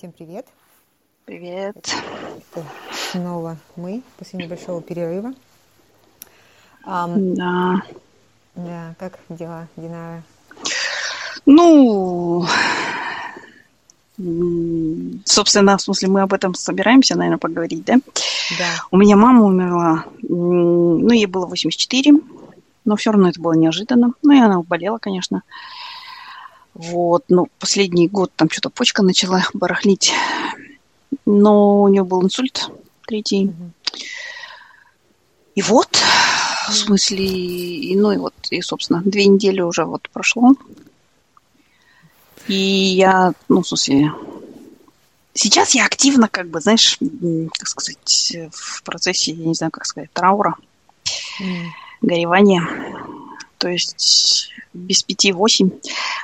Всем привет. Привет. Это снова мы после небольшого перерыва. Um, да. Да, как дела, Динара? Ну, собственно, в смысле, мы об этом собираемся, наверное, поговорить, да? Да. У меня мама умерла, ну, ей было 84, но все равно это было неожиданно. Ну, и она болела, конечно. Вот, ну, последний год там что-то почка начала барахлить. Но у нее был инсульт третий. Mm-hmm. И вот, в смысле, и, ну и вот, и, собственно, две недели уже вот прошло. И я, ну, в смысле, сейчас я активно, как бы, знаешь, как сказать, в процессе, я не знаю, как сказать, траура, mm. горевания. То есть без пяти восемь.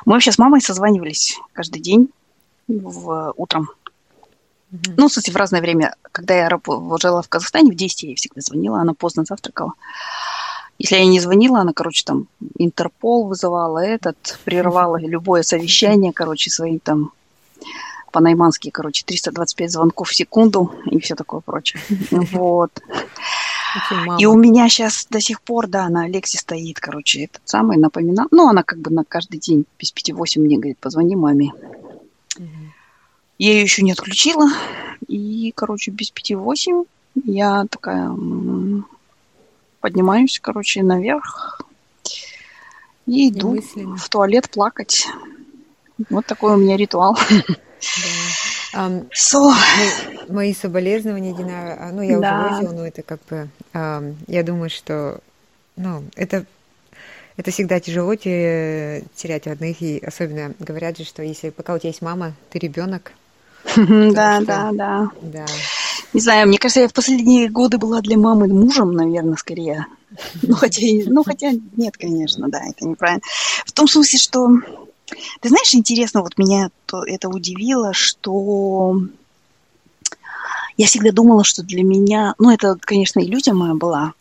Мы вообще с мамой созванивались каждый день в, утром. Mm-hmm. Ну, смысле, в разное время. Когда я жила в Казахстане, в 10 я ей всегда звонила, она поздно завтракала. Если я не звонила, она, короче, там Интерпол вызывала этот, прервала любое совещание, короче, своим там по-наймански, короче, 325 звонков в секунду и все такое прочее. Вот. И у меня сейчас до сих пор, да, на Алексе стоит, короче, этот самый напоминал. Ну, она как бы на каждый день без пяти восемь мне говорит, позвони маме. Я ее еще не отключила. И, короче, без пяти восемь я такая поднимаюсь, короче, наверх и иду в туалет плакать. Вот такой у меня ритуал. Да. So. мои, мои соболезнования, Динара, ну, я да. уже выразила, но это как бы, я думаю, что, ну, это это всегда тяжело терять родных, и особенно говорят же, что если пока у тебя есть мама, ты ребенок. Да, да, да. Да. Не знаю, мне кажется, я в последние годы была для мамы мужем, наверное, скорее. Ну, хотя, ну, хотя нет, конечно, да, это неправильно. В том смысле, что... Ты знаешь, интересно, вот меня то, это удивило, что я всегда думала, что для меня... Ну, это, конечно, иллюзия моя была.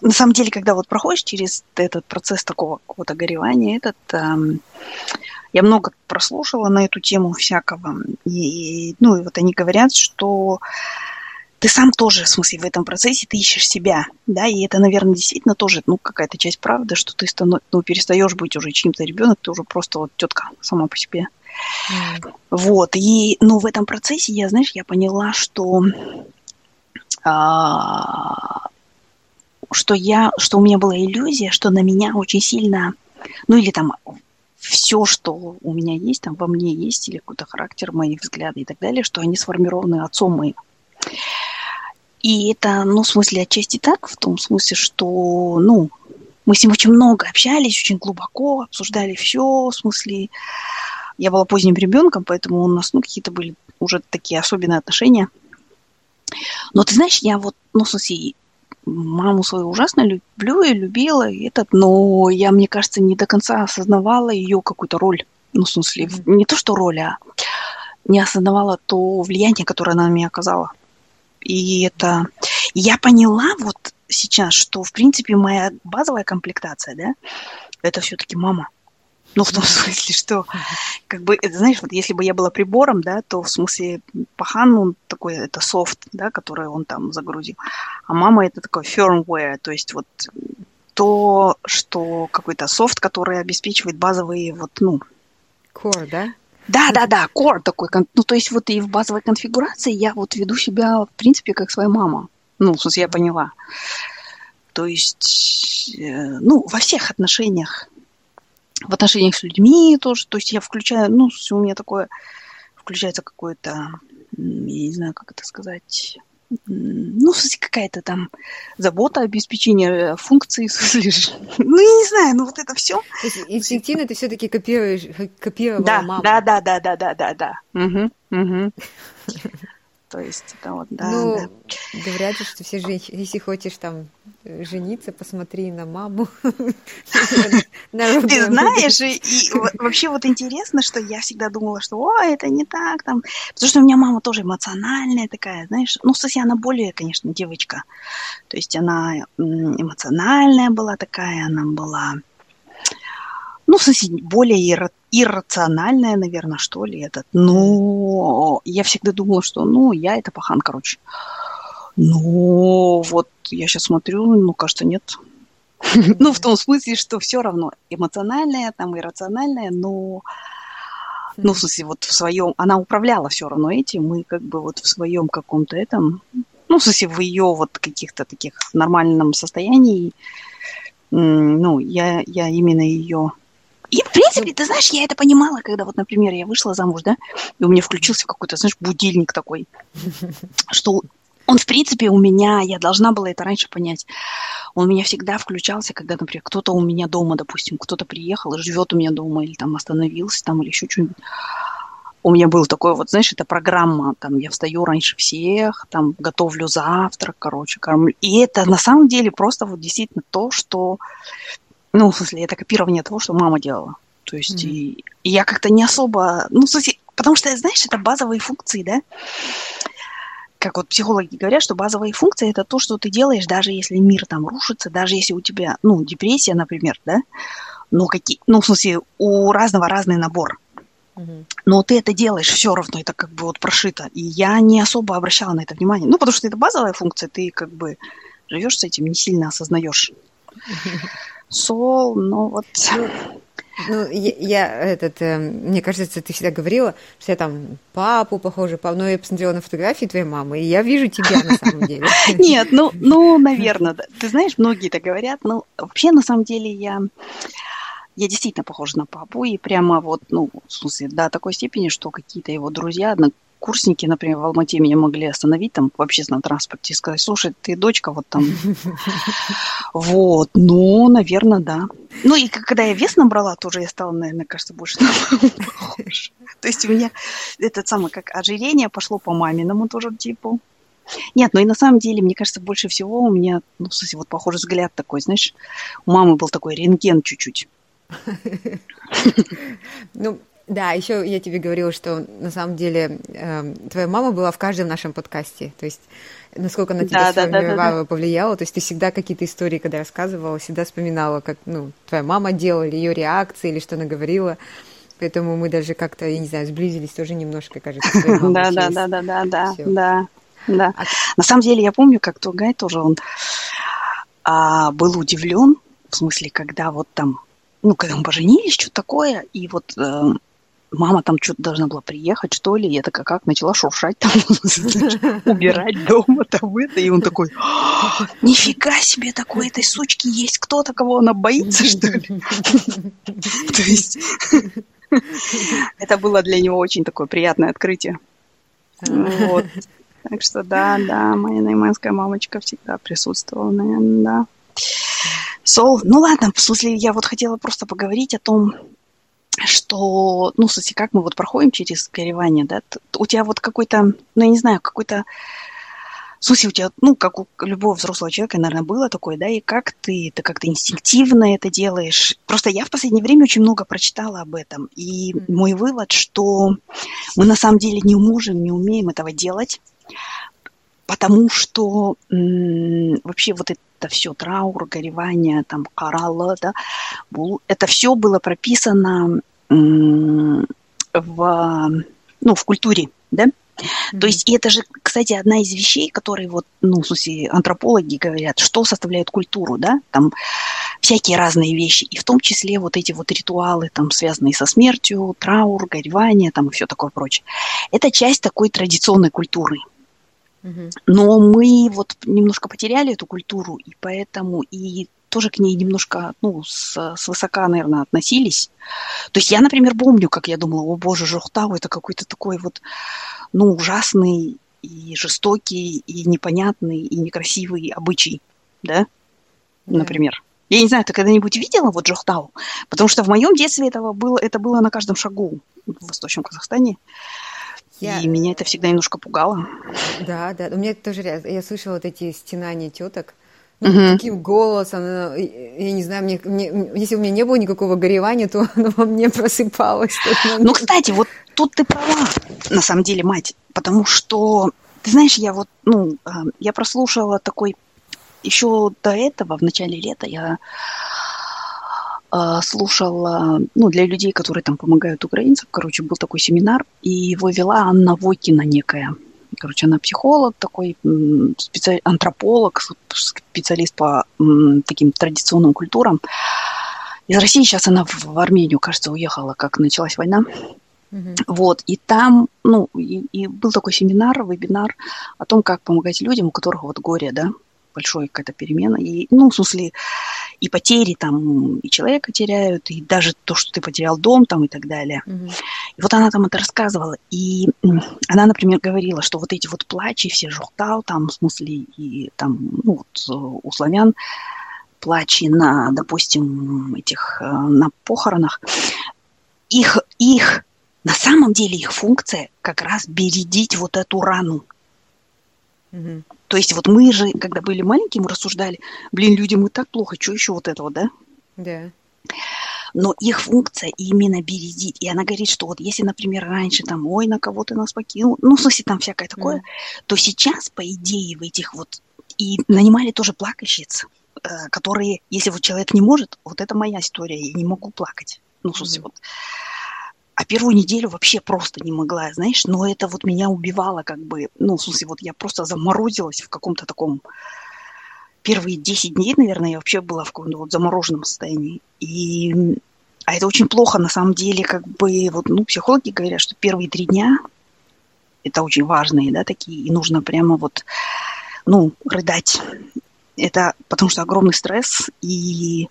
На самом деле, когда вот проходишь через этот процесс такого какого-то горевания, этот... Эм, я много прослушала на эту тему всякого. И, ну, и вот они говорят, что ты сам тоже, в смысле, в этом процессе ты ищешь себя, да, и это, наверное, действительно тоже, ну, какая-то часть правды, что ты станов... ну, перестаешь быть уже чьим-то ребенок, ты уже просто вот тетка сама по себе. Mm. Вот, и, ну, в этом процессе я, знаешь, я поняла, что а, что я, что у меня была иллюзия, что на меня очень сильно, ну или там все, что у меня есть, там во мне есть, или какой-то характер, мои взгляды и так далее, что они сформированы отцом моим. И это, ну, в смысле, отчасти так, в том смысле, что, ну, мы с ним очень много общались, очень глубоко обсуждали все, в смысле, я была поздним ребенком, поэтому у нас, ну, какие-то были уже такие особенные отношения. Но ты знаешь, я вот, ну, в смысле, маму свою ужасно люблю и любила, и этот, но я, мне кажется, не до конца осознавала ее какую-то роль. Ну, в смысле, не то, что роль, а не осознавала то влияние, которое она на меня оказала. И это... Я поняла вот сейчас, что, в принципе, моя базовая комплектация, да, это все-таки мама. Ну, в том смысле, что, как бы, это, знаешь, вот если бы я была прибором, да, то в смысле пахан, он такой, это софт, да, который он там загрузил. А мама это такой firmware, то есть вот то, что какой-то софт, который обеспечивает базовые вот, ну... Core, да? Да, да, да, core такой. Ну, то есть вот и в базовой конфигурации я вот веду себя, в принципе, как своя мама. Ну, в смысле, я поняла. То есть, э, ну, во всех отношениях в отношениях с людьми тоже. То есть я включаю, ну, у меня такое, включается какое-то, я не знаю, как это сказать, ну, какая-то там забота, обеспечение функций, ну, я не знаю, ну, вот это все. То есть инстинктивно ты все-таки копируешь, копировала да, маму. Да, да, да, да, да, да, да. Угу, угу. То есть это вот, да, ну, да. Говорят же, что все женщины, если хочешь там э, жениться, посмотри на маму. Ты знаешь, и вообще вот интересно, что я всегда думала, что, о, это не так, там, потому что у меня мама тоже эмоциональная такая, знаешь, ну, кстати, она более, конечно, девочка, то есть она эмоциональная была такая, она была, ну, в смысле, более иррациональная, наверное, что ли, этот, но я всегда думала, что, ну, я это пахан, короче. Ну, вот я сейчас смотрю, ну, кажется, нет. Ну, в том смысле, что все равно эмоциональное, там, иррациональное, но ну, в смысле, вот в своем, она управляла все равно этим, мы как бы вот в своем каком-то этом, ну, в смысле, в ее вот каких-то таких нормальном состоянии, ну, я, я именно ее... И, в принципе, ты знаешь, я это понимала, когда вот, например, я вышла замуж, да, и у меня включился какой-то, знаешь, будильник такой, что он, в принципе, у меня, я должна была это раньше понять, он у меня всегда включался, когда, например, кто-то у меня дома, допустим, кто-то приехал и живет у меня дома, или там остановился, там, или еще что-нибудь. У меня был такой вот, знаешь, это программа, там, я встаю раньше всех, там, готовлю завтрак, короче, кормлю. И это на самом деле просто вот действительно то, что, ну, в смысле, это копирование того, что мама делала. То есть, mm-hmm. и, и я как-то не особо, ну, в смысле, потому что, знаешь, это базовые функции, да, как вот психологи говорят, что базовые функции это то, что ты делаешь, даже если мир там рушится, даже если у тебя, ну, депрессия, например, да, ну, какие, ну, в смысле, у разного разный набор. Но ты это делаешь все равно, это как бы вот прошито. И я не особо обращала на это внимание. Ну, потому что это базовая функция, ты как бы живешь с этим, не сильно осознаешь. Сол, ну вот... Ну, ну, я, я этот, э, мне кажется, ты всегда говорила, что я там папу похожа, папу, но я посмотрела на фотографии твоей мамы, и я вижу тебя на самом деле. Нет, ну, ну, наверное, ты знаешь, многие это говорят, но вообще, на самом деле, я я действительно похожа на папу, и прямо вот, ну, в смысле, до такой степени, что какие-то его друзья, курсники, например, в Алмате меня могли остановить там в общественном транспорте и сказать, слушай, ты дочка вот там. Вот, ну, наверное, да. Ну, и когда я вес набрала, тоже я стала, наверное, кажется, больше похожа. То есть у меня этот самый, как ожирение пошло по маминому тоже типу. Нет, ну и на самом деле, мне кажется, больше всего у меня, ну, в смысле, вот похожий взгляд такой, знаешь, у мамы был такой рентген чуть-чуть. Ну, да, еще я тебе говорила, что на самом деле э, твоя мама была в каждом нашем подкасте. То есть насколько она тебя да, да, да, да, повлияла. То есть ты всегда какие-то истории, когда рассказывала, всегда вспоминала, как ну, твоя мама делала, или ее реакции, или что она говорила. Поэтому мы даже как-то, я не знаю, сблизились тоже немножко, кажется. Да, да, да, да, да, да, да, да. На самом деле я помню, как Тугай тоже он а, был удивлен, в смысле, когда вот там, ну, когда мы поженились, что такое, и вот э, мама там что-то должна была приехать, что ли, я такая как начала шуршать там, убирать дома там это, и он такой, нифига себе, такой этой сучки есть кто-то, кого она боится, что ли? То есть это было для него очень такое приятное открытие. Вот. Так что да, да, моя найманская мамочка всегда присутствовала, наверное, да. Сол, ну ладно, в смысле, я вот хотела просто поговорить о том, что, ну, кстати, как мы вот проходим через горевание, да, у тебя вот какой-то, ну, я не знаю, какой-то, смысле, у тебя, ну, как у любого взрослого человека, наверное, было такое, да, и как ты, ты как-то инстинктивно это делаешь. Просто я в последнее время очень много прочитала об этом, и мой вывод, что мы на самом деле не можем, не умеем этого делать, потому что м- вообще вот это все траур, горевание, там, карала, да, это все было прописано в, ну, в культуре, да? Mm-hmm. То есть, и это же, кстати, одна из вещей, которые вот, ну, в смысле, антропологи говорят, что составляет культуру, да, там всякие разные вещи, и в том числе вот эти вот ритуалы, там, связанные со смертью, траур, горевание, там, и все такое прочее. Это часть такой традиционной культуры. Mm-hmm. Но мы вот немножко потеряли эту культуру, и поэтому и тоже к ней немножко, ну, с, с высока, наверное, относились. То есть я, например, помню, как я думала, о боже, Жухтау, это какой-то такой вот, ну, ужасный и жестокий, и непонятный, и некрасивый обычай, да, да. например. Я не знаю, ты когда-нибудь видела вот Жухтау? Потому что в моем детстве этого было, это было на каждом шагу в Восточном Казахстане. Я... И меня это всегда немножко пугало. Да, да. У меня тоже я слышала вот эти стенания теток, угу. таким голосом, я не знаю, мне, мне, если у меня не было никакого горевания, то оно во мне просыпалось. Ну, кстати, вот тут ты права, на самом деле, мать, потому что, ты знаешь, я вот, ну, э, я прослушала такой, еще до этого, в начале лета, я э, слушала, ну, для людей, которые там помогают украинцам, короче, был такой семинар, и его вела Анна Вокина некая. Короче, она психолог такой, специ... антрополог, специалист по таким традиционным культурам. Из России сейчас она в Армению, кажется, уехала, как началась война. Uh-huh. Вот, и там, ну, и, и был такой семинар, вебинар о том, как помогать людям, у которых вот горе, да, большой какая-то перемена. И, ну, в смысле, и потери там, и человека теряют, и даже то, что ты потерял дом там и так далее. Mm-hmm. И вот она там это рассказывала. И она, например, говорила, что вот эти вот плачи, все жухтал там, в смысле, и там, ну, вот э, у славян плачи на, допустим, этих, э, на похоронах, их, их, на самом деле их функция как раз бередить вот эту рану. Mm-hmm. То есть вот мы же, когда были маленькие, мы рассуждали, блин, людям и так плохо, что еще вот этого, да? Да. Но их функция именно бередить. И она говорит, что вот если, например, раньше там, ой, на кого ты нас покинул, ну, в смысле, там всякое такое, mm. то сейчас, по идее, в этих вот... И нанимали тоже плакальщиц, э, которые, если вот человек не может, вот это моя история, я не могу плакать. Ну, в смысле, mm. вот а первую неделю вообще просто не могла, знаешь, но это вот меня убивало как бы, ну, в смысле, вот я просто заморозилась в каком-то таком... Первые 10 дней, наверное, я вообще была в каком-то вот замороженном состоянии. И... А это очень плохо, на самом деле, как бы, вот, ну, психологи говорят, что первые три дня это очень важные, да, такие, и нужно прямо вот, ну, рыдать. Это потому что огромный стресс, и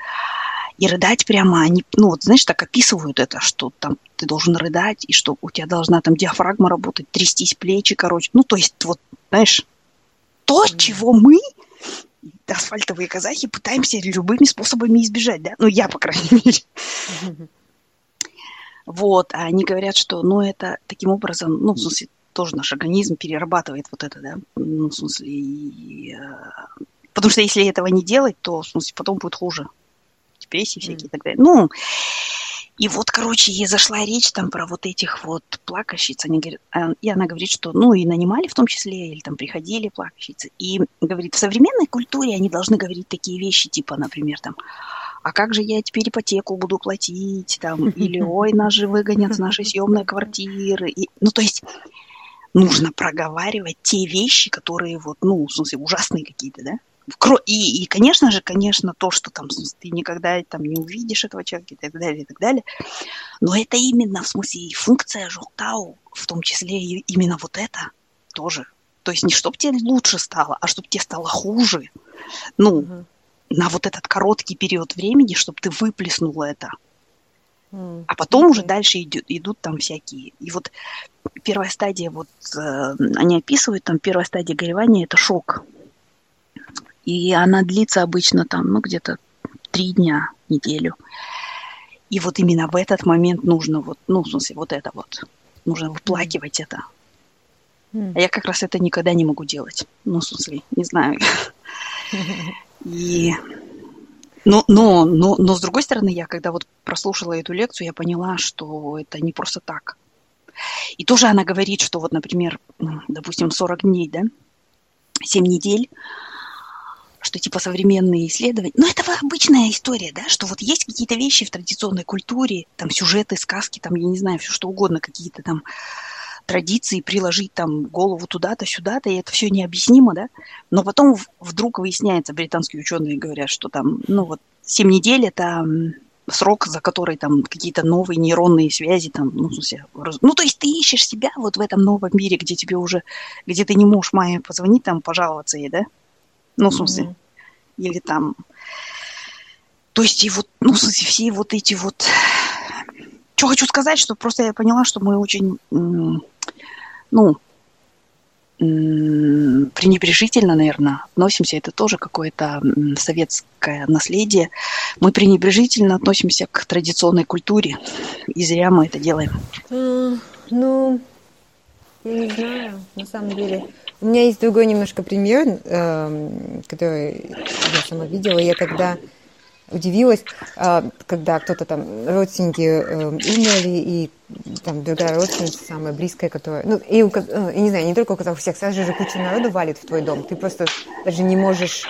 и рыдать прямо, они, ну вот, знаешь, так описывают это, что там ты должен рыдать, и что у тебя должна там диафрагма работать, трястись плечи, короче. Ну, то есть, вот, знаешь, то, чего мы, асфальтовые казахи, пытаемся любыми способами избежать, да? Ну, я, по крайней мере. Вот, а они говорят, что, ну, это таким образом, ну, в смысле, тоже наш организм перерабатывает вот это, да, ну, в смысле, и, э, потому что если этого не делать, то, в смысле, потом будет хуже депрессии всякие и так далее. Ну, и вот, короче, ей зашла речь там про вот этих вот плакальщиц. Они говорят, а, и она говорит, что, ну, и нанимали в том числе, или там приходили плакальщицы. И говорит, в современной культуре они должны говорить такие вещи, типа, например, там, а как же я теперь ипотеку буду платить, там, или, ой, нас же выгонят с нашей съемной квартиры. И, ну, то есть нужно проговаривать те вещи, которые вот, ну, в смысле, ужасные какие-то, да? И, и, конечно же, конечно, то, что там ты никогда там не увидишь этого человека и так далее, и так далее. Но это именно, в смысле, функция желтау, в том числе и именно вот это тоже. То есть не чтобы тебе лучше стало, а чтобы тебе стало хуже. Ну, угу. на вот этот короткий период времени, чтобы ты выплеснула это. А потом уже дальше идут, идут там всякие. И вот первая стадия, вот э, они описывают, там первая стадия горевания – это шок. И она длится обычно там, ну, где-то три дня, неделю. И вот именно в этот момент нужно вот, ну, в смысле, вот это вот, нужно выплакивать это. Mm. А я как раз это никогда не могу делать. Ну, в смысле, не знаю. И... Но, но, но, но, с другой стороны, я когда вот прослушала эту лекцию, я поняла, что это не просто так. И тоже она говорит, что вот, например, допустим, 40 дней, да, 7 недель, что типа современные исследования. Но это обычная история, да, что вот есть какие-то вещи в традиционной культуре, там сюжеты, сказки, там, я не знаю, все что угодно, какие-то там традиции, приложить там голову туда-то, сюда-то, и это все необъяснимо, да. Но потом вдруг выясняется, британские ученые говорят, что там, ну вот, 7 недель это срок, за который там какие-то новые нейронные связи там, ну, в смысле, ну, то есть ты ищешь себя вот в этом новом мире, где тебе уже, где ты не можешь маме позвонить, там, пожаловаться ей, да, ну, в смысле, или там... То есть, и вот, ну, в смысле, все вот эти вот... Что хочу сказать, что просто я поняла, что мы очень, ну, пренебрежительно, наверное, относимся. Это тоже какое-то советское наследие. Мы пренебрежительно относимся к традиционной культуре. И зря мы это делаем. Mm, ну, я не знаю, на самом деле. У меня есть другой немножко пример, эм, который я сама видела. Я тогда удивилась, э, когда кто-то там, родственники э, умерли, и там другая родственница, самая близкая, которая... Ну, и, у, э, и не знаю, не только у казахов, всех, сразу же куча народу валит в твой дом. Ты просто даже не можешь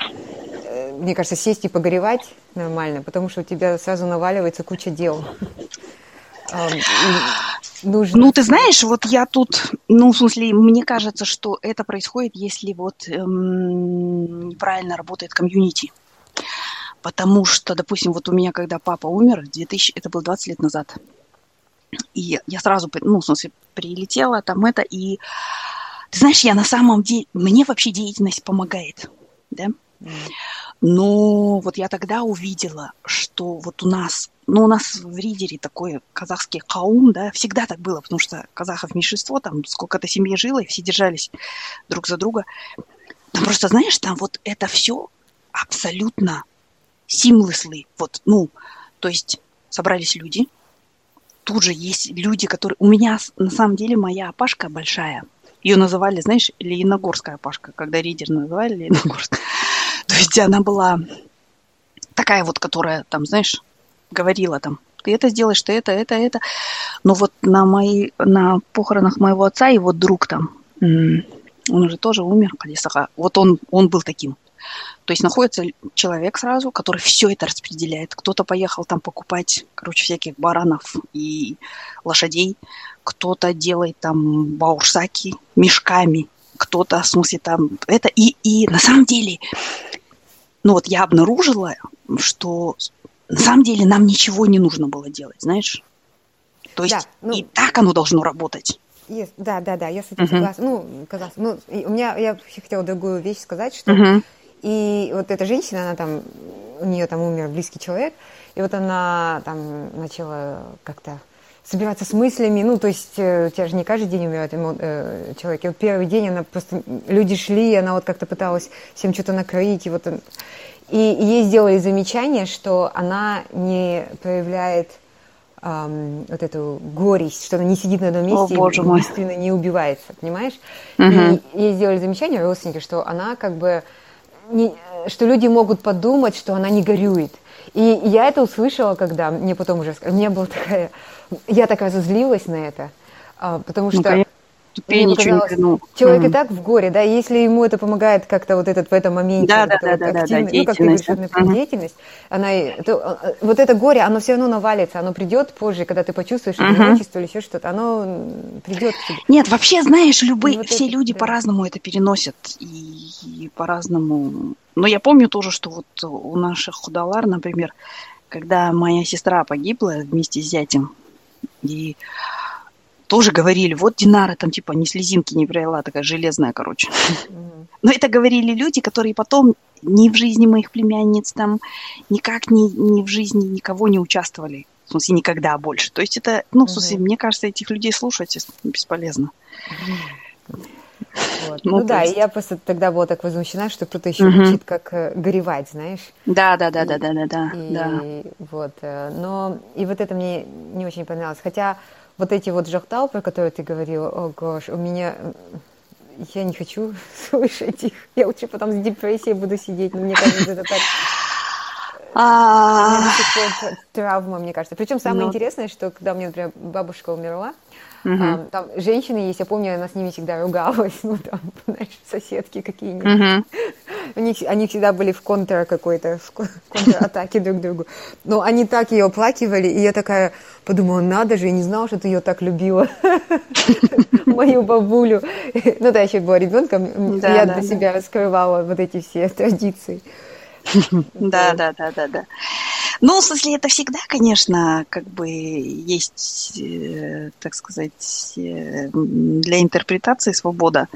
мне кажется, сесть и погоревать нормально, потому что у тебя сразу наваливается куча дел. Нужно... Ну, ты знаешь, вот я тут, ну, в смысле, мне кажется, что это происходит, если вот эм, неправильно работает комьюнити. Потому что, допустим, вот у меня, когда папа умер, 2000, это было 20 лет назад, и я сразу, ну, в смысле, прилетела там это, и ты знаешь, я на самом деле, мне вообще деятельность помогает, да? Но вот я тогда увидела, что вот у нас, ну, у нас в Ридере такой казахский каум, да, всегда так было, потому что казахов меньшинство, там сколько-то семьи жило, и все держались друг за друга. Там просто, знаешь, там вот это все абсолютно seamlessly, вот, ну, то есть собрались люди, тут же есть люди, которые... У меня, на самом деле, моя опашка большая. Ее называли, знаешь, Лениногорская опашка, когда ридер называли Лениногорск. То есть она была такая вот, которая там, знаешь, говорила там, ты это сделаешь, ты это, это, это. Но вот на, мои, на похоронах моего отца его друг там, он уже тоже умер, Калисаха, вот он, он был таким. То есть находится человек сразу, который все это распределяет. Кто-то поехал там покупать, короче, всяких баранов и лошадей. Кто-то делает там баурсаки мешками. Кто-то, в смысле, там это. И, и на самом деле, ну вот я обнаружила, что на самом деле нам ничего не нужно было делать, знаешь? То есть да, ну, и так оно должно работать. Yes, да, да, да, я с этим uh-huh. согласна. Ну, казалось, ну, у меня, я вообще хотела другую вещь сказать, что uh-huh. И вот эта женщина, она там, у нее там умер близкий человек, и вот она там начала как-то собираться с мыслями, ну, то есть э, у тебя же не каждый день умирает э, человек. И вот первый день она просто, люди шли, и она вот как-то пыталась всем что-то накрыть, и вот, и, ей сделали замечание, что она не проявляет эм, вот эту горесть, что она не сидит на одном месте О, и мой. не убивается, понимаешь? Угу. И ей сделали замечание родственники, что она как бы не, что люди могут подумать, что она не горюет. И я это услышала, когда мне потом уже сказали, мне было такая, я такая зазлилась на это, а, потому ну, что ну, мне показалось, ничего человек mm. и так в горе, да, если ему это помогает как-то вот этот в этом моменте, да, вот да, да, да, да, ну, как ты говоришь, mm-hmm. деятельность, она, то, э, вот это горе, оно все равно навалится, оно придет позже, когда ты почувствуешь одиночество или еще что-то, оно придет к тебе. Нет, вообще, знаешь, любые, вот все это, люди да. по-разному это переносят и, и по-разному. Но я помню тоже, что вот у наших худалар, например, когда моя сестра погибла вместе с зятем, и тоже говорили, вот Динара там типа ни слезинки не провела, такая железная, короче. Mm-hmm. Но это говорили люди, которые потом ни в жизни моих племянниц там, никак ни, ни в жизни никого не участвовали. В смысле, никогда больше. То есть это, ну, в смысле, mm-hmm. мне кажется, этих людей слушать бесполезно. Mm-hmm. Вот. Ну, ну да, есть... и я просто тогда была так возмущена, что кто-то еще угу. учит, как э, горевать, знаешь. Да, да, да, и, да, да, да, да. И, да. Вот, э, но и вот это мне не очень понравилось. Хотя вот эти вот жахтал, про которые ты говорила, о, гош, у меня... Я не хочу слышать их. Я лучше потом с депрессией буду сидеть, но мне кажется, это так... А. Травма, мне кажется. Причем самое ну. интересное, что когда у меня, например, бабушка умерла, А, там женщины есть, я помню, она с ними всегда ругалась, ну там, знаешь, соседки какие-нибудь. Uh-huh. У них, они всегда были в контр какой-то, в контратаке друг к другу. Но они так ее оплакивали, и я такая подумала, надо же, я не знала, что ты ее так любила, мою бабулю. Ну да, еще была ребенком, я для себя раскрывала вот эти все традиции. Да, да, да, да, да. Ну, в смысле, это всегда, конечно, как бы есть, э, так сказать, э, для интерпретации свобода.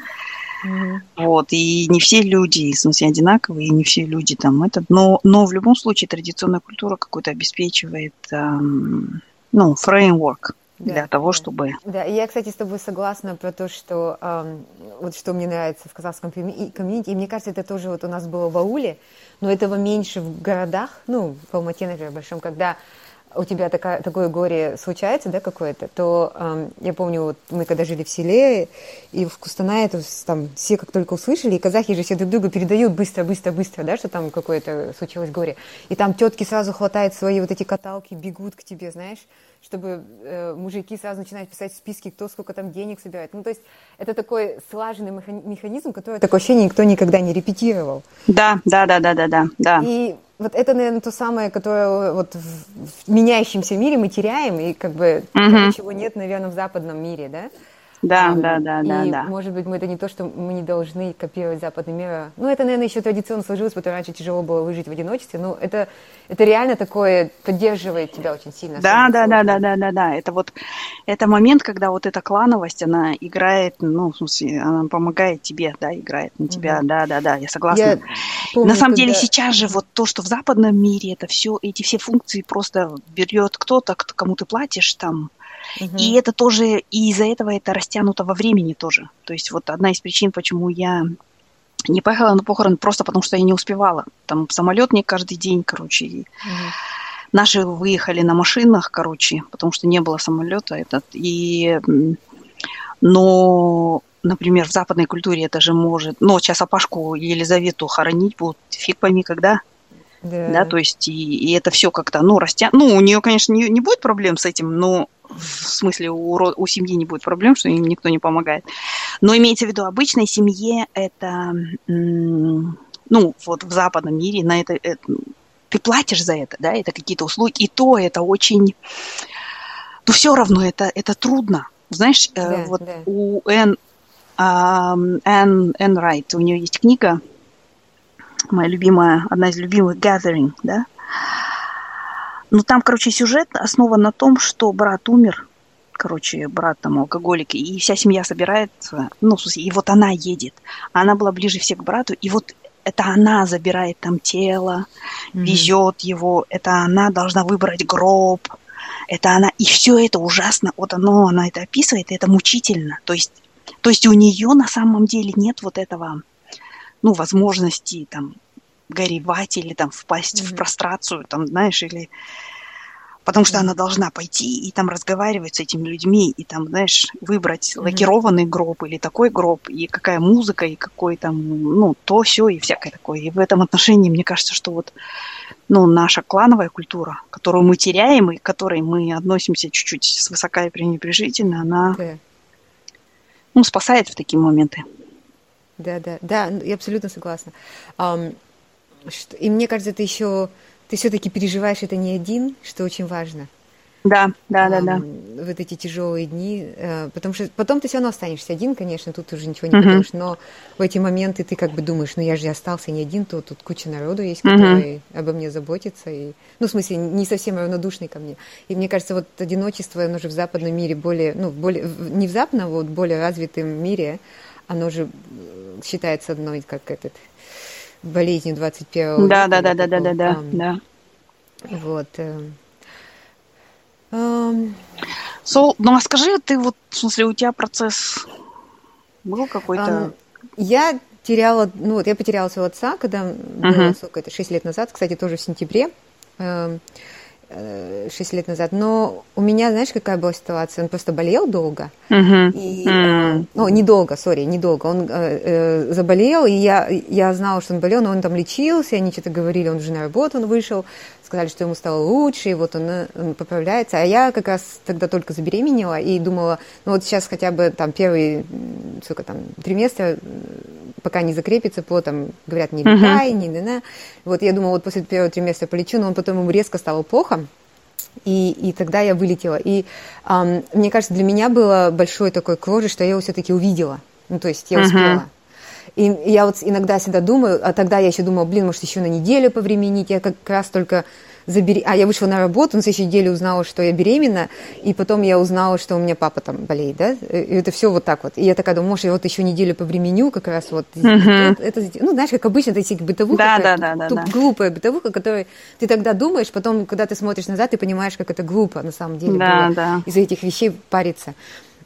Mm-hmm. Вот, и не все люди, в смысле, одинаковые, и не все люди там это, но, но в любом случае традиционная культура какой-то обеспечивает, эм, ну, фреймворк для да, того, чтобы... Да, я, кстати, с тобой согласна про то, что эм, вот что мне нравится в казахском комьюнити, и мне кажется, это тоже вот у нас было в ауле, но этого меньше в городах, ну, в Алмате, например, большом, когда у тебя такая, такое горе случается, да, какое-то, то э, я помню, вот мы когда жили в селе, и в Кустанае, то там все как только услышали, и казахи же все друг другу передают быстро, быстро, быстро, да, что там какое-то случилось горе. И там тетки сразу хватают свои вот эти каталки, бегут к тебе, знаешь, чтобы э, мужики сразу начинают писать списки, кто сколько там денег собирает. Ну, то есть это такой слаженный механизм, который такое ощущение никто никогда не репетировал. Да, да, да, да, да, да. да. И вот это, наверное, то самое, которое вот в, в меняющемся мире мы теряем, и как бы угу. чего нет, наверное, в западном мире, да? Да, да, да, и, да, да. может быть, мы это не то, что мы не должны копировать западный мир. Ну, это, наверное, еще традиционно сложилось, потому что раньше тяжело было выжить в одиночестве. Но это, это реально такое поддерживает тебя очень сильно. Да, да, да, да, да, да, да. Это вот это момент, когда вот эта клановость, она играет, ну, в смысле, она помогает тебе, да, играет на тебя. Угу. Да, да, да, я согласна. Я помню, на самом когда... деле сейчас же вот то, что в западном мире, это все, эти все функции просто берет кто-то, кому ты платишь там Угу. И это тоже, и из-за этого это растянуто во времени тоже. То есть вот одна из причин, почему я не поехала на похорон, просто потому что я не успевала. Там самолет не каждый день, короче. И угу. Наши выехали на машинах, короче, потому что не было самолета этот. И, но, например, в западной культуре это же может... Ну, сейчас Апашку Елизавету хоронить будут фиг пойми когда. Да. да, то есть и, и это все как-то, ну, растя... Ну, у нее, конечно, не, не будет проблем с этим, но в смысле у, у семьи не будет проблем, что им никто не помогает. Но имеется в виду, обычной семье это, ну, вот в западном мире на это, это ты платишь за это, да, это какие-то услуги, и то это очень, но все равно это, это трудно. Знаешь, да, э, вот да. у Энн, Энн, Энн Райт, у нее есть книга, моя любимая, одна из любимых, Gathering, да, ну, там, короче, сюжет основан на том, что брат умер, короче, брат там алкоголик, и вся семья собирается, ну, в смысле, и вот она едет. Она была ближе всех к брату, и вот это она забирает там тело, mm-hmm. везет его, это она должна выбрать гроб, это она, и все это ужасно, вот оно, она это описывает, и это мучительно. То есть, то есть у нее на самом деле нет вот этого, ну, возможности там горевать или там впасть mm-hmm. в прострацию, там, знаешь, или потому что mm-hmm. она должна пойти и там разговаривать с этими людьми и там, знаешь, выбрать mm-hmm. лакированный гроб или такой гроб и какая музыка и какой там, ну, то все и всякое такое. И в этом отношении мне кажется, что вот, ну, наша клановая культура, которую мы теряем и к которой мы относимся чуть-чуть свысока и пренебрежительно, она, okay. ну, спасает в такие моменты. Да, да, да, я абсолютно согласна. Um, что, и мне кажется, ты еще, ты все-таки переживаешь это не один, что очень важно. Да, да, да, да. Вот эти тяжелые дни, э, потому что потом ты все равно останешься один, конечно, тут уже ничего не uh-huh. поделаешь, но в эти моменты ты как бы думаешь, ну я же остался не один, то тут куча народу есть, который uh-huh. обо мне заботится, и, ну в смысле не совсем равнодушный ко мне. И мне кажется, вот одиночество, оно же в западном мире более, ну более не в западном, а вот более развитом мире, оно же считается одной как этот болезнью 21 да, века. Да, да, да, да, да, да, да. Вот. Сол, ну а скажи, ты вот, в смысле, у тебя процесс был какой-то? Я теряла, ну вот я потеряла своего отца, когда было, сколько это, 6 лет назад, кстати, тоже в сентябре. 6 лет назад. Но у меня, знаешь, какая была ситуация? Он просто болел долго. Uh-huh. И, uh-huh. ну, недолго, сори, недолго. Он э, э, заболел, и я, я знала, что он болел, но он там лечился, они что-то говорили, он уже на работу он вышел, сказали, что ему стало лучше, и вот он, э, он поправляется. А я как раз тогда только забеременела и думала, ну вот сейчас хотя бы там первый, сколько там, триместр пока не закрепится по, там, говорят, не летай, uh-huh. не да, Вот я думала, вот после первого триместра полечу, но он потом ему резко стало плохо. И, и тогда я вылетела. И эм, мне кажется, для меня было большой такой кложи, что я его все-таки увидела. Ну, то есть я успела. Uh-huh. И я вот иногда всегда думаю, а тогда я еще думала, блин, может, еще на неделю повременить. Я как раз только забери... А я вышла на работу, на следующей неделе узнала, что я беременна, и потом я узнала, что у меня папа там болеет, да, и это все вот так вот. И я такая думаю, может, я вот еще неделю повременю, как раз вот, uh-huh. это, ну, знаешь, как обычно, это эти бытовуха, да, да, да, да, да. глупая бытовуха, которую ты тогда думаешь, потом, когда ты смотришь назад, ты понимаешь, как это глупо на самом деле да, было да. из-за этих вещей париться.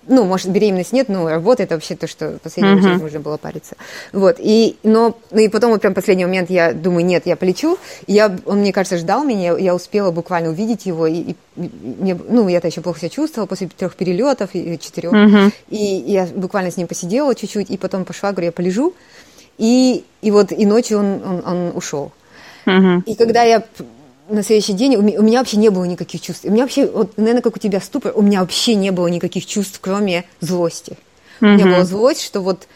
Ну, может, беременность нет, но работа это вообще то, что в последнюю uh-huh. нужно было париться. Вот, и, но, ну, и потом вот прям последний момент я думаю, нет, я полечу, и я, он, мне кажется, ждал меня, я успела буквально увидеть его, и, и, мне, ну, я-то еще плохо себя чувствовала после трех перелетов, и четырех, uh-huh. и я буквально с ним посидела чуть-чуть, и потом пошла, говорю, я полежу, и, и вот, и ночью он, он, он ушел. Uh-huh. И когда я на следующий день у меня вообще не было никаких чувств. У меня вообще, вот, наверное, как у тебя ступор, у меня вообще не было никаких чувств, кроме злости. Mm-hmm. У меня была злость, что вот,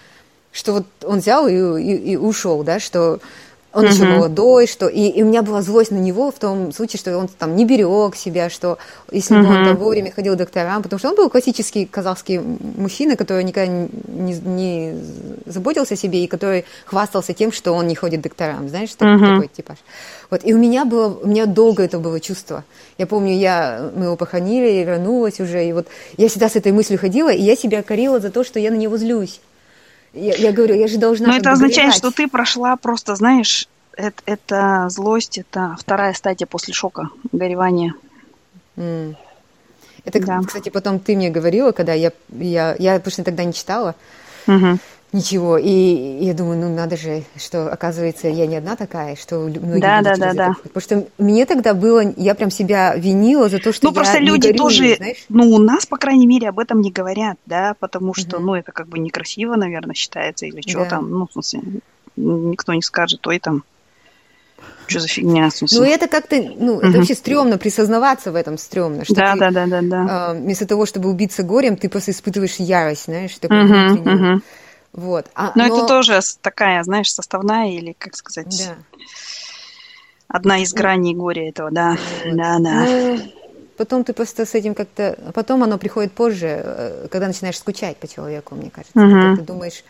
что вот он взял и, и, и ушел, да, что он mm-hmm. еще молодой, что и, и у меня была злость на него в том случае, что он там не берег себя, что если mm-hmm. бы он там вовремя ходил к докторам, потому что он был классический казахский мужчина, который никогда не, не заботился о себе и который хвастался тем, что он не ходит к докторам, знаешь, что mm-hmm. такой типаж. Вот и у меня было, у меня долго это было чувство. Я помню, я мы его похоронили, вернулась уже, и вот я всегда с этой мыслью ходила, и я себя корила за то, что я на него злюсь. Я, я говорю, я же должна... Но это означает, горевать. что ты прошла просто, знаешь, это, это злость, это вторая стадия после шока, горевания. Mm. Это, да. кстати, потом ты мне говорила, когда я, я, я просто тогда не читала. Угу ничего. И я думаю, ну надо же, что оказывается я не одна такая, что многие да, да, да, да. Потому что мне тогда было, я прям себя винила за то, что ну, я просто люди горю, тоже, знаешь? ну у нас по крайней мере об этом не говорят, да, потому что, угу. ну это как бы некрасиво, наверное, считается или что да. там, ну в смысле никто не скажет, ой там что за фигня? Ну, это как-то, ну, угу. это вообще стрёмно, присознаваться в этом стрёмно. Что да, ты, да, да, да, да. Э, вместо того, чтобы убиться горем, ты просто испытываешь ярость, знаешь, такую угу. Угу. Вот. А, но, но это тоже такая, знаешь, составная или, как сказать, да. одна из граней горя этого, да. Вот. Да, да. Ну, потом ты просто с этим как-то... Потом оно приходит позже, э, когда начинаешь скучать по человеку, мне кажется. Угу. Ты думаешь,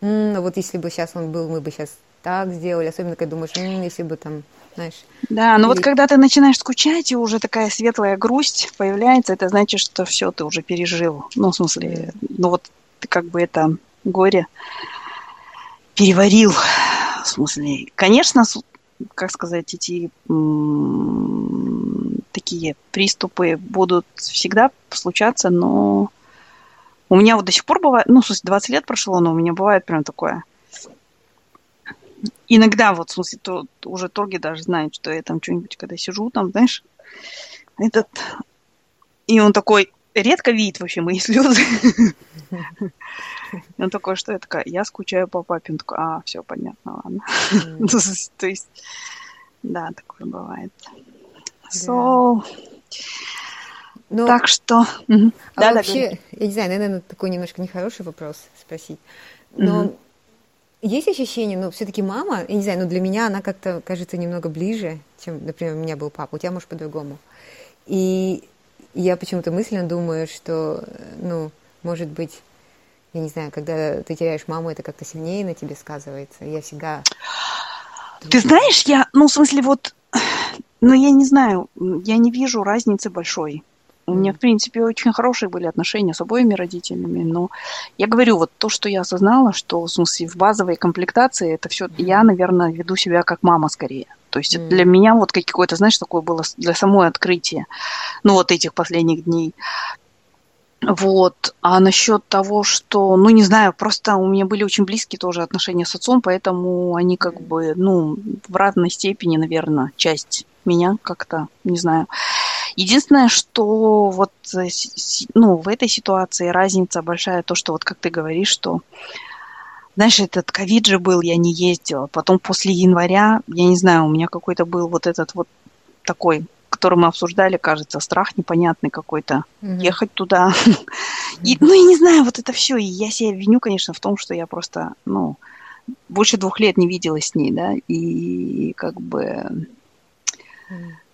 ну вот если бы сейчас он был, мы бы сейчас так сделали. Особенно, когда думаешь, М, если бы там, знаешь... Да, но или... вот когда ты начинаешь скучать, и уже такая светлая грусть появляется, это значит, что все, ты уже пережил. Ну, в смысле, ну вот ты как бы это горе переварил. В смысле, конечно, как сказать, эти такие приступы будут всегда случаться, но у меня вот до сих пор бывает, ну, в смысле, 20 лет прошло, но у меня бывает прям такое. Иногда вот, в смысле, то, уже торги даже знают, что я там что-нибудь, когда сижу там, знаешь, этот... И он такой редко видит вообще мои слезы. Он такой, что я такая, я скучаю по папе. А, все понятно, ладно. То есть, да, такое бывает. So, ну, так что... А да, вообще, я не знаю, наверное, такой немножко нехороший вопрос спросить. Но есть ощущение, ну, все-таки мама, я не знаю, ну, для меня она как-то кажется немного ближе, чем, например, у меня был папа. У тебя, может, по-другому. И я почему-то мысленно думаю, что, ну, может быть, я не знаю, когда ты теряешь маму, это как-то сильнее на тебе сказывается. Я всегда... Ты знаешь, я, ну, в смысле, вот, ну, я не знаю, я не вижу разницы большой. У меня, в принципе, очень хорошие были отношения с обоими родителями, но я говорю, вот то, что я осознала, что, в смысле, в базовой комплектации это все, я, наверное, веду себя как мама скорее. То есть mm. для меня вот какое-то, знаешь, такое было для самой открытия, ну, вот этих последних дней. Вот. А насчет того, что, ну, не знаю, просто у меня были очень близкие тоже отношения с отцом, поэтому они как бы, ну, в разной степени, наверное, часть меня как-то, не знаю. Единственное, что вот, э, ну, в этой ситуации разница большая, то, что вот как ты говоришь, что знаешь, этот ковид же был, я не ездила. Потом после января, я не знаю, у меня какой-то был вот этот вот такой который мы обсуждали, кажется, страх непонятный какой-то, mm-hmm. ехать туда. И, ну, я не знаю, вот это все. И я себя виню, конечно, в том, что я просто, ну, больше двух лет не виделась с ней, да, и как бы,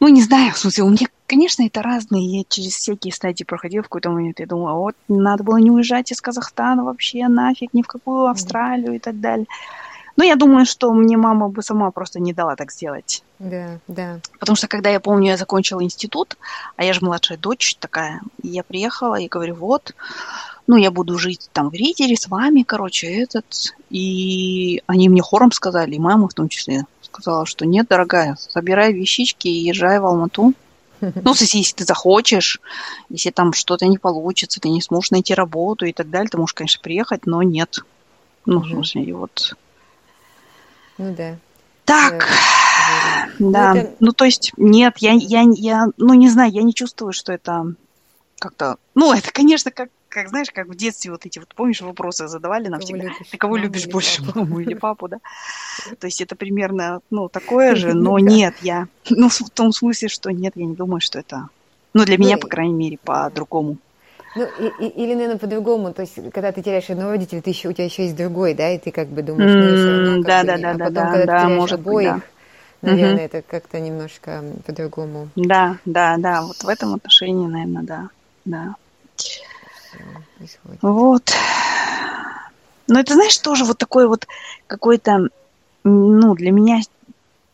ну, не знаю, в смысле, у меня, конечно, это разные, я через всякие стадии проходила в какой-то момент, я думала, вот, надо было не уезжать из Казахстана вообще нафиг, ни в какую Австралию и так далее. Но я думаю, что мне мама бы сама просто не дала так сделать. Да, да. Потому что, когда я помню, я закончила институт, а я же младшая дочь такая, и я приехала и говорю, вот, ну, я буду жить там в Ридере с вами, короче, этот. И они мне хором сказали, и мама в том числе, сказала, что нет, дорогая, собирай вещички и езжай в Алмату. Ну, если ты захочешь, если там что-то не получится, ты не сможешь найти работу и так далее, ты можешь, конечно, приехать, но нет. Ну, в смысле, вот. Ну да. Так, да. Ну, это... ну, то есть, нет, я, я, я, ну, не знаю, я не чувствую, что это как-то... Ну, это, конечно, как, как, знаешь, как в детстве вот эти вот, помнишь, вопросы задавали нам всегда. Любишь? Ты кого любишь больше, папу? маму или папу, да? То есть это примерно, ну, такое же, но нет, я... Ну, в том смысле, что нет, я не думаю, что это... Ну, для меня, по крайней мере, по-другому. Ну, и, и, или, наверное, по-другому. То есть, когда ты теряешь одного родителя, ты еще, у тебя еще есть другой, да, и ты как бы думаешь, ну, все равно, да, да, да, а потом, да, когда да, ты теряешь может обоих, быть, да. наверное, угу. это как-то немножко по-другому. Да, да, да, вот в этом отношении, наверное, да, да. Вот. Но это, знаешь, тоже вот такой вот какой-то, ну, для меня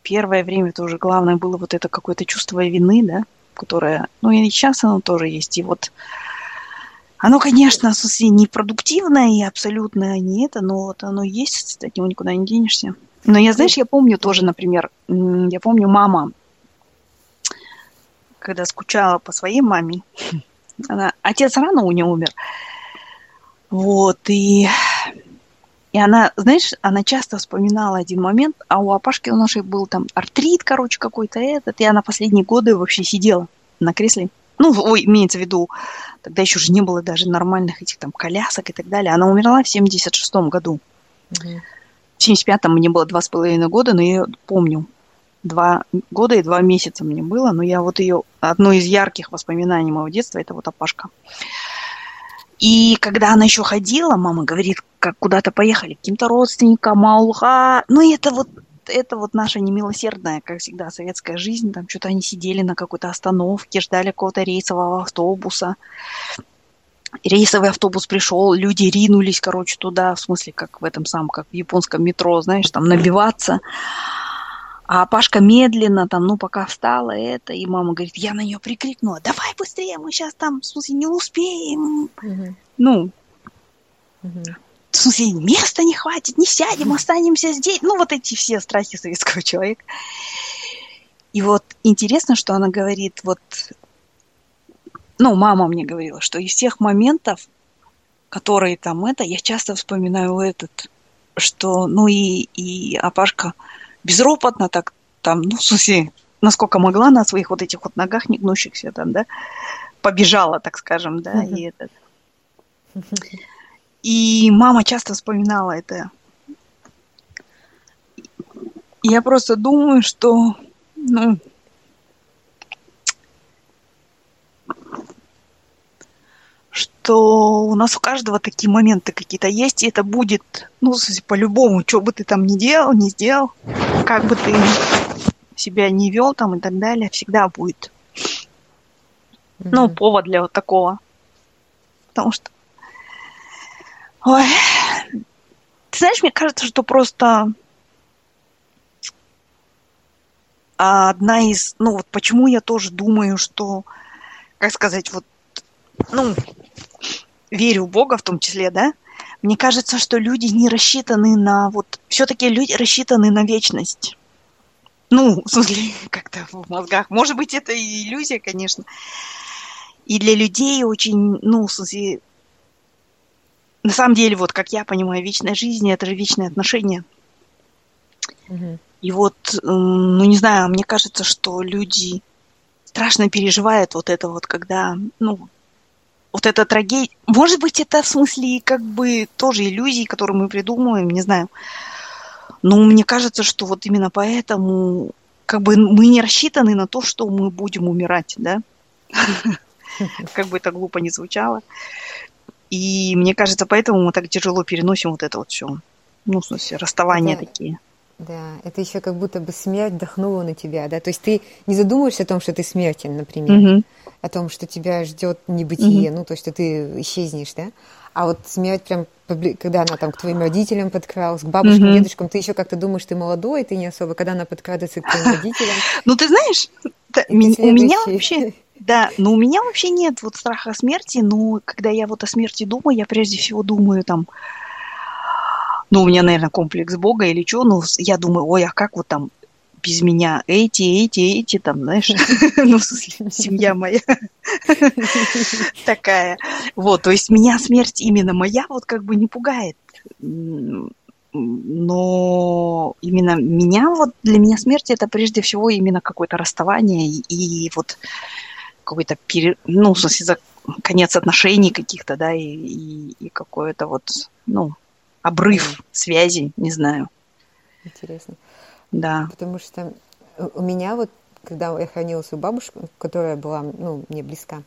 первое время тоже главное было вот это какое-то чувство вины, да, которое, ну, и сейчас оно тоже есть. И вот оно, конечно, в смысле, непродуктивное и абсолютно не это, но вот оно есть, от него никуда не денешься. Но я, знаешь, я помню тоже, например, я помню мама, когда скучала по своей маме, отец рано у нее умер, вот, и, и она, знаешь, она часто вспоминала один момент, а у Апашки у нашей был там артрит, короче, какой-то этот, и она последние годы вообще сидела на кресле, ну, ой, имеется в виду, тогда еще же не было даже нормальных этих там колясок и так далее. Она умерла в 76-м году. Угу. В 75-м мне было два с половиной года, но я помню. Два года и два месяца мне было, но я вот ее... Одно из ярких воспоминаний моего детства – это вот Апашка. И когда она еще ходила, мама говорит, как куда-то поехали, каким-то родственникам, ауха. Ну, это вот это вот наша немилосердная, как всегда, советская жизнь. Там что-то они сидели на какой-то остановке, ждали какого-то рейсового автобуса. Рейсовый автобус пришел, люди ринулись, короче, туда, в смысле, как в этом самом, как в японском метро, знаешь, там набиваться. А Пашка медленно там, ну, пока встала это, и мама говорит, я на нее прикрикнула, давай быстрее, мы сейчас там, в смысле, не успеем. Угу. Ну, угу в смысле, места не хватит, не сядем, останемся здесь. Ну, вот эти все страхи советского человека. И вот интересно, что она говорит, вот, ну, мама мне говорила, что из всех моментов, которые там это, я часто вспоминаю этот, что, ну, и, и Апашка безропотно так там, ну, в смысле, насколько могла на своих вот этих вот ногах не гнущихся там, да, побежала, так скажем, да, и этот. И мама часто вспоминала это. Я просто думаю, что, ну, что у нас у каждого такие моменты какие-то есть, и это будет, ну, по-любому, что бы ты там ни делал, не сделал, как бы ты себя не вел там и так далее, всегда будет, mm-hmm. ну, повод для вот такого. Потому что Ой. Ты знаешь, мне кажется, что просто одна из... Ну, вот почему я тоже думаю, что, как сказать, вот, ну, верю в Бога в том числе, да? Мне кажется, что люди не рассчитаны на вот... Все-таки люди рассчитаны на вечность. Ну, в смысле, как-то в мозгах. Может быть, это иллюзия, конечно. И для людей очень, ну, в смысле, на самом деле, вот как я понимаю, вечная жизнь это же вечные отношения. Угу. И вот, ну не знаю, мне кажется, что люди страшно переживают вот это вот, когда, ну, вот эта трагедия. Может быть, это в смысле как бы тоже иллюзии, которые мы придумываем, не знаю. Но мне кажется, что вот именно поэтому как бы мы не рассчитаны на то, что мы будем умирать, да? Как бы это глупо не звучало. И мне кажется, поэтому мы так тяжело переносим вот это вот все. Ну, в смысле, расставания такие. Да, это еще как будто бы смерть дохнула на тебя, да. То есть ты не задумываешься о том, что ты смертен, например, угу. О том, что тебя ждет небытие, угу. ну, то, что ты исчезнешь, да. А вот смерть прям, когда она там к твоим родителям подкралась, к бабушкам, угу. дедушкам, ты еще как-то думаешь, ты молодой, ты не особо, когда она подкрадывается к твоим родителям. Ну, ты знаешь, у меня вообще да, но у меня вообще нет вот страха смерти, но когда я вот о смерти думаю, я прежде всего думаю там, ну, у меня, наверное, комплекс Бога или что, но я думаю, ой, а как вот там без меня эти, эти, эти, там, знаешь, ну, в смысле, семья моя такая. Вот, то есть меня смерть именно моя вот как бы не пугает. Но именно меня, вот для меня смерть это прежде всего именно какое-то расставание и, вот какой-то, пере, ну, в смысле, за конец отношений каких-то, да, и, и, и какое-то вот, ну, обрыв связи, не знаю. Интересно. Да. Потому что у меня вот, когда я хранила свою бабушку, которая была, ну, мне близка,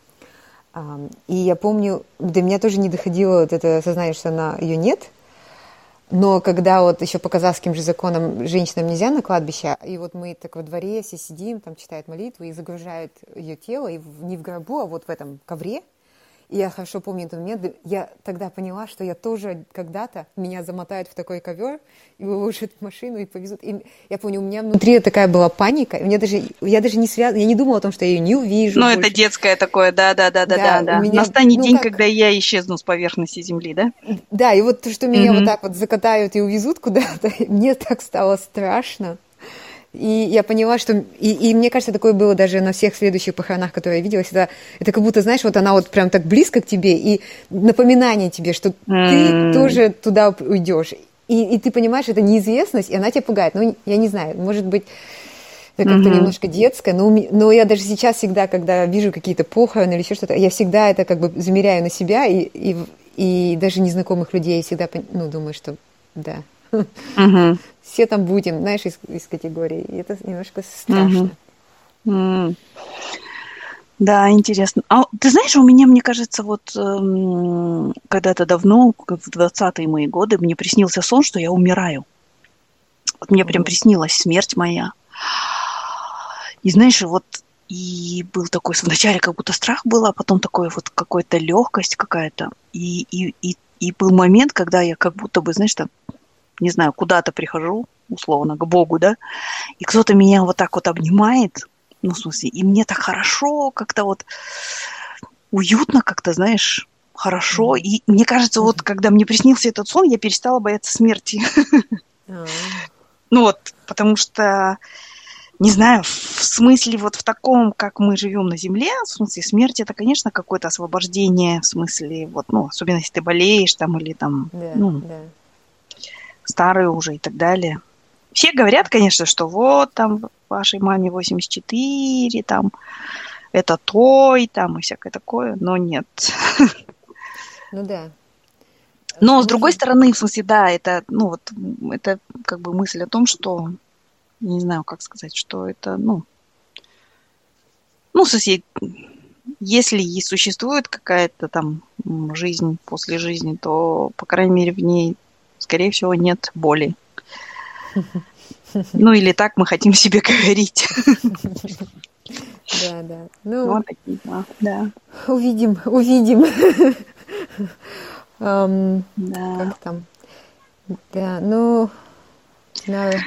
и я помню, до меня тоже не доходило вот это сознание, что она ее нет, но когда вот еще по казахским же законам женщинам нельзя на кладбище, и вот мы так во дворе все сидим, там читают молитву и загружают ее тело, и не в гробу, а вот в этом ковре, и я хорошо помню этот момент. Я тогда поняла, что я тоже когда-то меня замотают в такой ковер и выложат в машину и повезут. И я помню, у меня внутри такая была паника. Мне даже, я даже не связана, я не думала о том, что я ее не увижу. Ну, это детское такое, да, да, да, да, да. да. Меня, Настанет ну, день, как... когда я исчезну с поверхности земли, да? Да, и вот то, что меня mm-hmm. вот так вот закатают и увезут куда-то, мне так стало страшно. И я поняла, что... И, и мне кажется, такое было даже на всех следующих похоронах, которые я видела. Всегда, это как будто, знаешь, вот она вот прям так близко к тебе, и напоминание тебе, что mm. ты тоже туда уйдешь. И, и ты понимаешь, это неизвестность, и она тебя пугает. Ну, я не знаю, может быть, это как-то mm-hmm. немножко детское, но, но я даже сейчас всегда, когда вижу какие-то похороны или еще что-то, я всегда это как бы замеряю на себя, и, и, и даже незнакомых людей всегда ну, думаю, что да, Угу. Все там будем, знаешь, из, из категории. И это немножко страшно. Угу. Да, интересно. А ты знаешь, у меня, мне кажется, вот эм, когда-то давно, в 20-е мои годы, мне приснился сон, что я умираю. Вот мне прям приснилась смерть моя. И знаешь, вот и был такой, вначале как будто страх был, а потом такой вот какая-то легкость какая-то. И, и, и, и был момент, когда я как будто бы, знаешь, там не знаю, куда-то прихожу, условно, к Богу, да, и кто-то меня вот так вот обнимает, ну, в смысле, и мне так хорошо, как-то вот уютно как-то, знаешь, хорошо. И мне кажется, вот когда мне приснился этот сон, я перестала бояться смерти. А. Ну вот, потому что, не знаю, в смысле вот в таком, как мы живем на Земле, в смысле смерти, это, конечно, какое-то освобождение, в смысле, вот, ну, особенно если ты болеешь там или там, ну, старые уже и так далее. Все говорят, конечно, что вот там вашей маме 84, там это той, там и всякое такое, но нет. Ну да. Но с другой стороны, в смысле, да, это, ну вот, это как бы мысль о том, что, не знаю, как сказать, что это, ну, ну, смысле, если и существует какая-то там жизнь после жизни, то, по крайней мере, в ней скорее всего, нет боли. Ну или так мы хотим себе говорить. Да, да. Ну, вот такие дела, да. Увидим, увидим. um, да. Как там? Да, ну, знаю.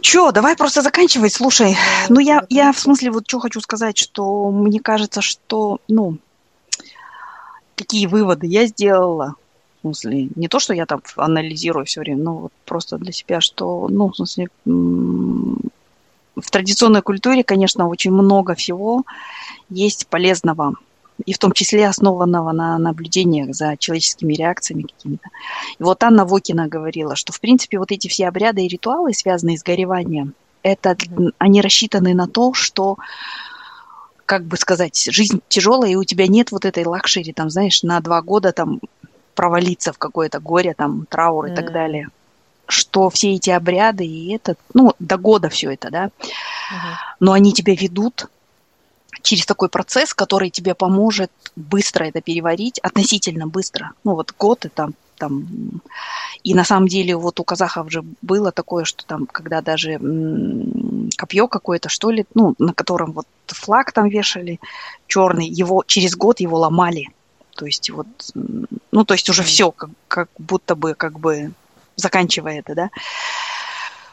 Чё, давай просто заканчивай, слушай. Да, ну, я, я в смысле вот что хочу сказать, что мне кажется, что, ну, какие выводы я сделала в смысле, не то, что я там анализирую все время, но вот просто для себя, что, ну, в смысле, в традиционной культуре, конечно, очень много всего есть полезного, и в том числе основанного на наблюдениях за человеческими реакциями какими-то. И вот Анна Вокина говорила, что, в принципе, вот эти все обряды и ритуалы, связанные с гореванием, это, они рассчитаны на то, что как бы сказать, жизнь тяжелая, и у тебя нет вот этой luxury, там, знаешь, на два года там провалиться в какое-то горе, там, траур мм. и так далее. Что все эти обряды и это, ну, до года все это, да, uh-huh. но они тебя ведут через такой процесс, который тебе поможет быстро это переварить, относительно быстро. Ну, вот год и там, там. И на самом деле вот у казахов же было такое, что там, когда даже копье какое-то, что ли, ну, на котором вот флаг там вешали черный, его через год его ломали. То есть вот, ну, то есть уже все, как, как будто бы, как бы заканчивая это, да.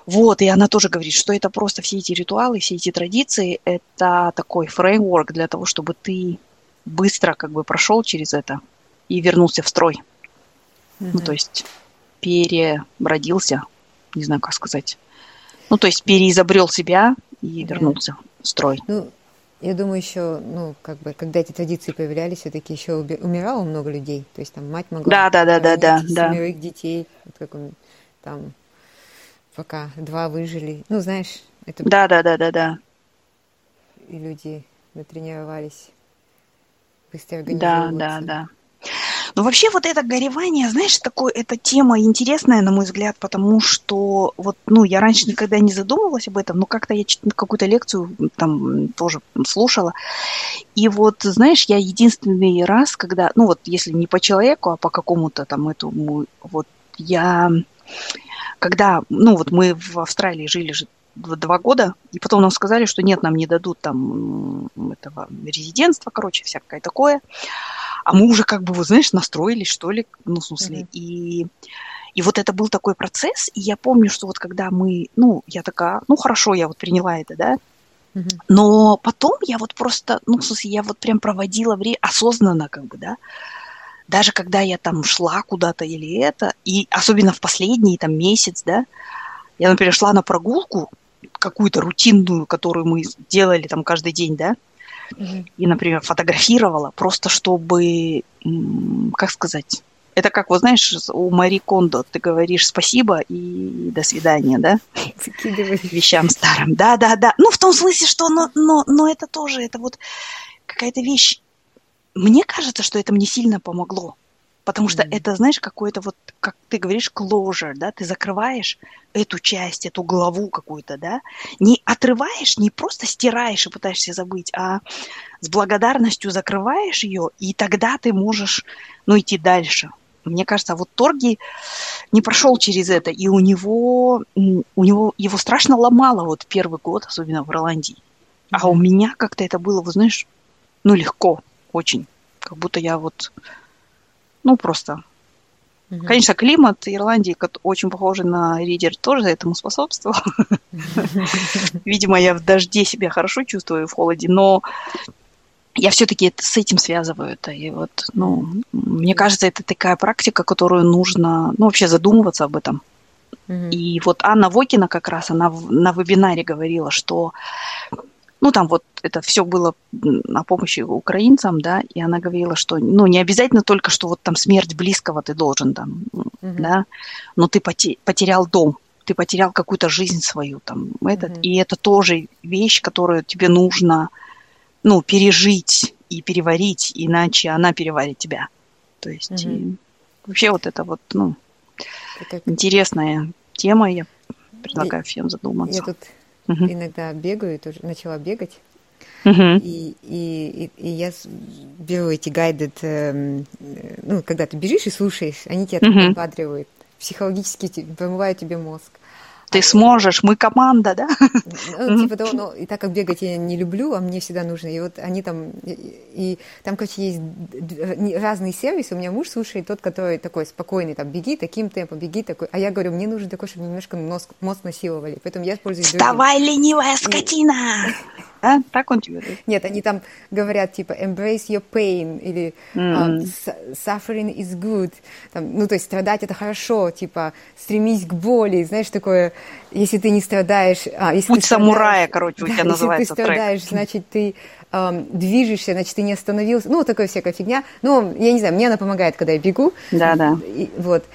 Вот, и она тоже говорит, что это просто все эти ритуалы, все эти традиции, это такой фреймворк для того, чтобы ты быстро как бы прошел через это и вернулся в строй. Mm-hmm. Ну, то есть переродился, не знаю, как сказать. Ну, то есть переизобрел себя и вернулся в строй. Ну, я думаю, еще, ну, как бы, когда эти традиции появлялись, все-таки еще умирало много людей. То есть там мать могла да, да, да, да, да, да. семерых детей, вот как он, там, пока два выжили. Ну, знаешь, это... Да, да, да, да, да. И люди натренировались быстрее организовываться. Да, да, да. Но вообще вот это горевание, знаешь, такое, эта тема интересная, на мой взгляд, потому что вот, ну, я раньше никогда не задумывалась об этом, но как-то я какую-то лекцию там тоже слушала. И вот, знаешь, я единственный раз, когда, ну вот, если не по человеку, а по какому-то там этому, вот я, когда, ну вот мы в Австралии жили же два года, и потом нам сказали, что нет, нам не дадут там этого резидентства, короче, всякое такое а мы уже как бы, вот, знаешь, настроились, что ли, ну, в смысле, mm-hmm. и... И вот это был такой процесс, и я помню, что вот когда мы, ну, я такая, ну, хорошо, я вот приняла это, да, mm-hmm. но потом я вот просто, ну, в смысле, я вот прям проводила время осознанно, как бы, да, даже когда я там шла куда-то или это, и особенно в последний там месяц, да, я, например, шла на прогулку какую-то рутинную, которую мы делали там каждый день, да, и, например, фотографировала, просто чтобы, как сказать, это как, вот знаешь, у Мари Кондо ты говоришь спасибо и до свидания, да? Вещам старым. Да, да, да. Ну, в том смысле, что, но, но, но это тоже, это вот какая-то вещь. Мне кажется, что это мне сильно помогло. Потому что mm-hmm. это, знаешь, какой-то вот, как ты говоришь, closure, да, ты закрываешь эту часть, эту главу какую-то, да, не отрываешь, не просто стираешь и пытаешься забыть, а с благодарностью закрываешь ее, и тогда ты можешь, ну, идти дальше. Мне кажется, вот Торги не прошел через это, и у него, у него, его страшно ломало вот первый год, особенно в Ирландии. Mm-hmm. А у меня как-то это было, вы знаешь, ну, легко, очень. Как будто я вот ну, просто. Угу. Конечно, климат Ирландии очень похожий на Ридер, тоже этому способствовал. Видимо, я в дожде себя хорошо чувствую, в холоде, но я все-таки с этим связываю это. И вот, ну, мне кажется, это такая практика, которую нужно, ну, вообще задумываться об этом. И вот Анна Вокина как раз, она на вебинаре говорила, что ну, там вот это все было на помощи украинцам, да, и она говорила, что, ну, не обязательно только, что вот там смерть близкого ты должен там, mm-hmm. да, но ты потерял дом, ты потерял какую-то жизнь свою там, этот, mm-hmm. и это тоже вещь, которую тебе нужно, ну, пережить и переварить, иначе она переварит тебя. То есть mm-hmm. вообще вот это вот, ну, это... интересная тема, я предлагаю всем задуматься. Я тут uh-huh. иногда бегаю, тоже начала бегать. Uh-huh. И, и, и, и я беру эти гайды, э, ну, когда ты бежишь и слушаешь, они тебя uh-huh. подбадривают, психологически промывают тебе мозг. Ты сможешь, мы команда, да? Ну, типа того, ну, и так как бегать я не люблю, а мне всегда нужно. И вот они там, и, и там, короче, есть разные сервисы. У меня муж слушает тот, который такой спокойный, там, беги таким темпом, беги такой. А я говорю, мне нужен такой, чтобы немножко мозг, мозг насиловали. Поэтому я использую... Вставай, другим. ленивая скотина! А? Так он тебе говорит? Нет, они там говорят, типа, embrace your pain, или mm. um, suffering is good. Там, ну, то есть страдать это хорошо, типа, стремись к боли, знаешь, такое, если ты не страдаешь... А, если Путь самурая, короче, у тебя да, называется Если ты страдаешь, трек. значит, ты um, движешься, значит, ты не остановился. Ну, такая всякая фигня. Ну, я не знаю, мне она помогает, когда я бегу. Да, да. И, вот.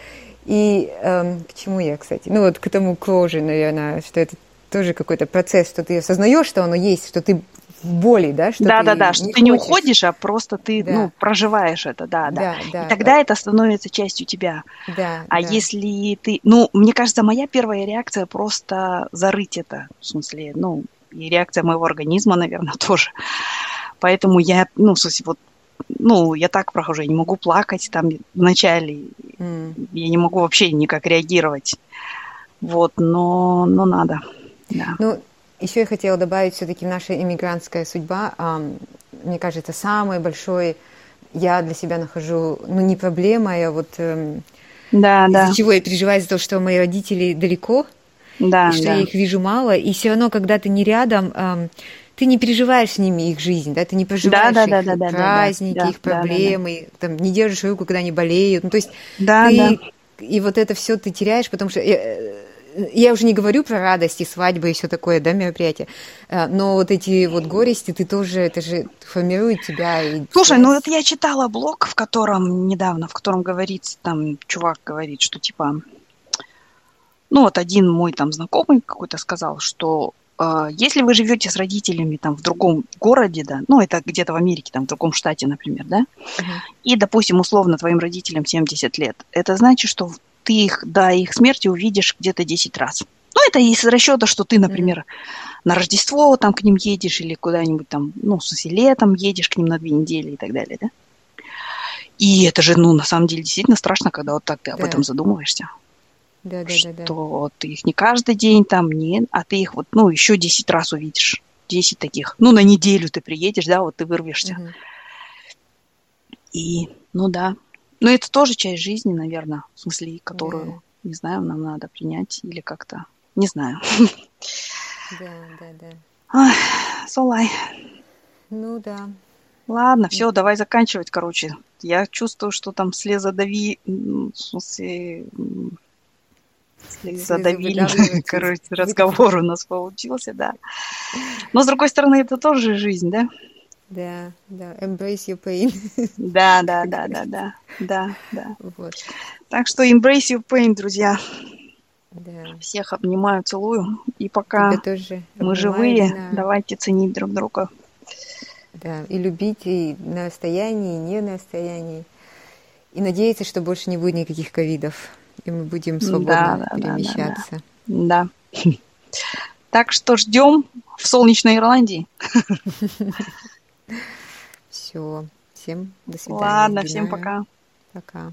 И эм, к чему я, кстати? Ну, вот к тому коже, наверное, что это тоже какой-то процесс, что ты осознаешь, что оно есть, что ты в боли, да? Что да, да, да, что ты хочешь. не уходишь, а просто ты да. ну, проживаешь это, да, да. да, да и тогда да. это становится частью тебя. Да, а да. если ты, ну, мне кажется, моя первая реакция просто зарыть это, в смысле, ну, и реакция моего организма, наверное, тоже. Поэтому я, ну, в смысле, вот ну, я так прохожу, я не могу плакать там вначале, mm. я не могу вообще никак реагировать. Вот, но, но надо. Да. Ну, еще я хотела добавить все-таки наша иммигрантская судьба. Мне кажется, самой большой я для себя нахожу, ну, не проблема, а вот эм, да, из-за да. чего я переживаю, из-за того, что мои родители далеко, да, и что да. я их вижу мало, и все равно, когда ты не рядом, ты не переживаешь с ними их жизнь, да, ты не проживаешь да, да, их да, да, праздники, да, их проблемы, да, да. там, не держишь руку, когда они болеют, ну, то есть да, ты, да. и вот это все ты теряешь, потому что э, я уже не говорю про радости, свадьбы и все такое, да, мероприятие, э, но вот эти вот горести, ты тоже, это же формирует тебя. И Слушай, ну вот я читала блог, в котором недавно, в котором говорится, там чувак говорит, что типа, ну вот один мой там знакомый какой-то сказал, что э, если вы живете с родителями там в другом городе, да, ну это где-то в Америке, там в другом штате, например, да, uh-huh. и, допустим, условно твоим родителям 70 лет, это значит, что ты их до их смерти увидишь где-то 10 раз. Ну, это из расчета, что ты, например, mm-hmm. на Рождество там к ним едешь или куда-нибудь там, ну, в смысле, летом едешь к ним на две недели и так далее, да? И это же, ну, на самом деле, действительно страшно, когда вот так ты об да. этом задумываешься. Да, да, что да, да. ты их не каждый день там, не, а ты их вот, ну, еще 10 раз увидишь. 10 таких. Ну, на неделю ты приедешь, да, вот ты вырвешься. Угу. И, ну да, но это тоже часть жизни, наверное, в смысле, которую, да. не знаю, нам надо принять или как-то, не знаю. Да, да, да. Солай. Ну да. Ладно, все, давай заканчивать, короче. Я чувствую, что там слезодави, в смысле, слезодавили, короче, разговор у нас получился, да. Но, с другой стороны, это тоже жизнь, да? Да, да, embrace your pain. Да, да, да, да, да, да, да. Вот. Так что embrace your pain, друзья. Да. Всех обнимаю, целую. И пока тоже мы живые, на... давайте ценить друг друга. Да, и любить и на расстоянии, и не на расстоянии. И надеяться, что больше не будет никаких ковидов. И мы будем свободно да, да, перемещаться. Да, да, да. Так что ждем в солнечной Ирландии. Все. Всем до свидания. Ладно, всем пока. Пока.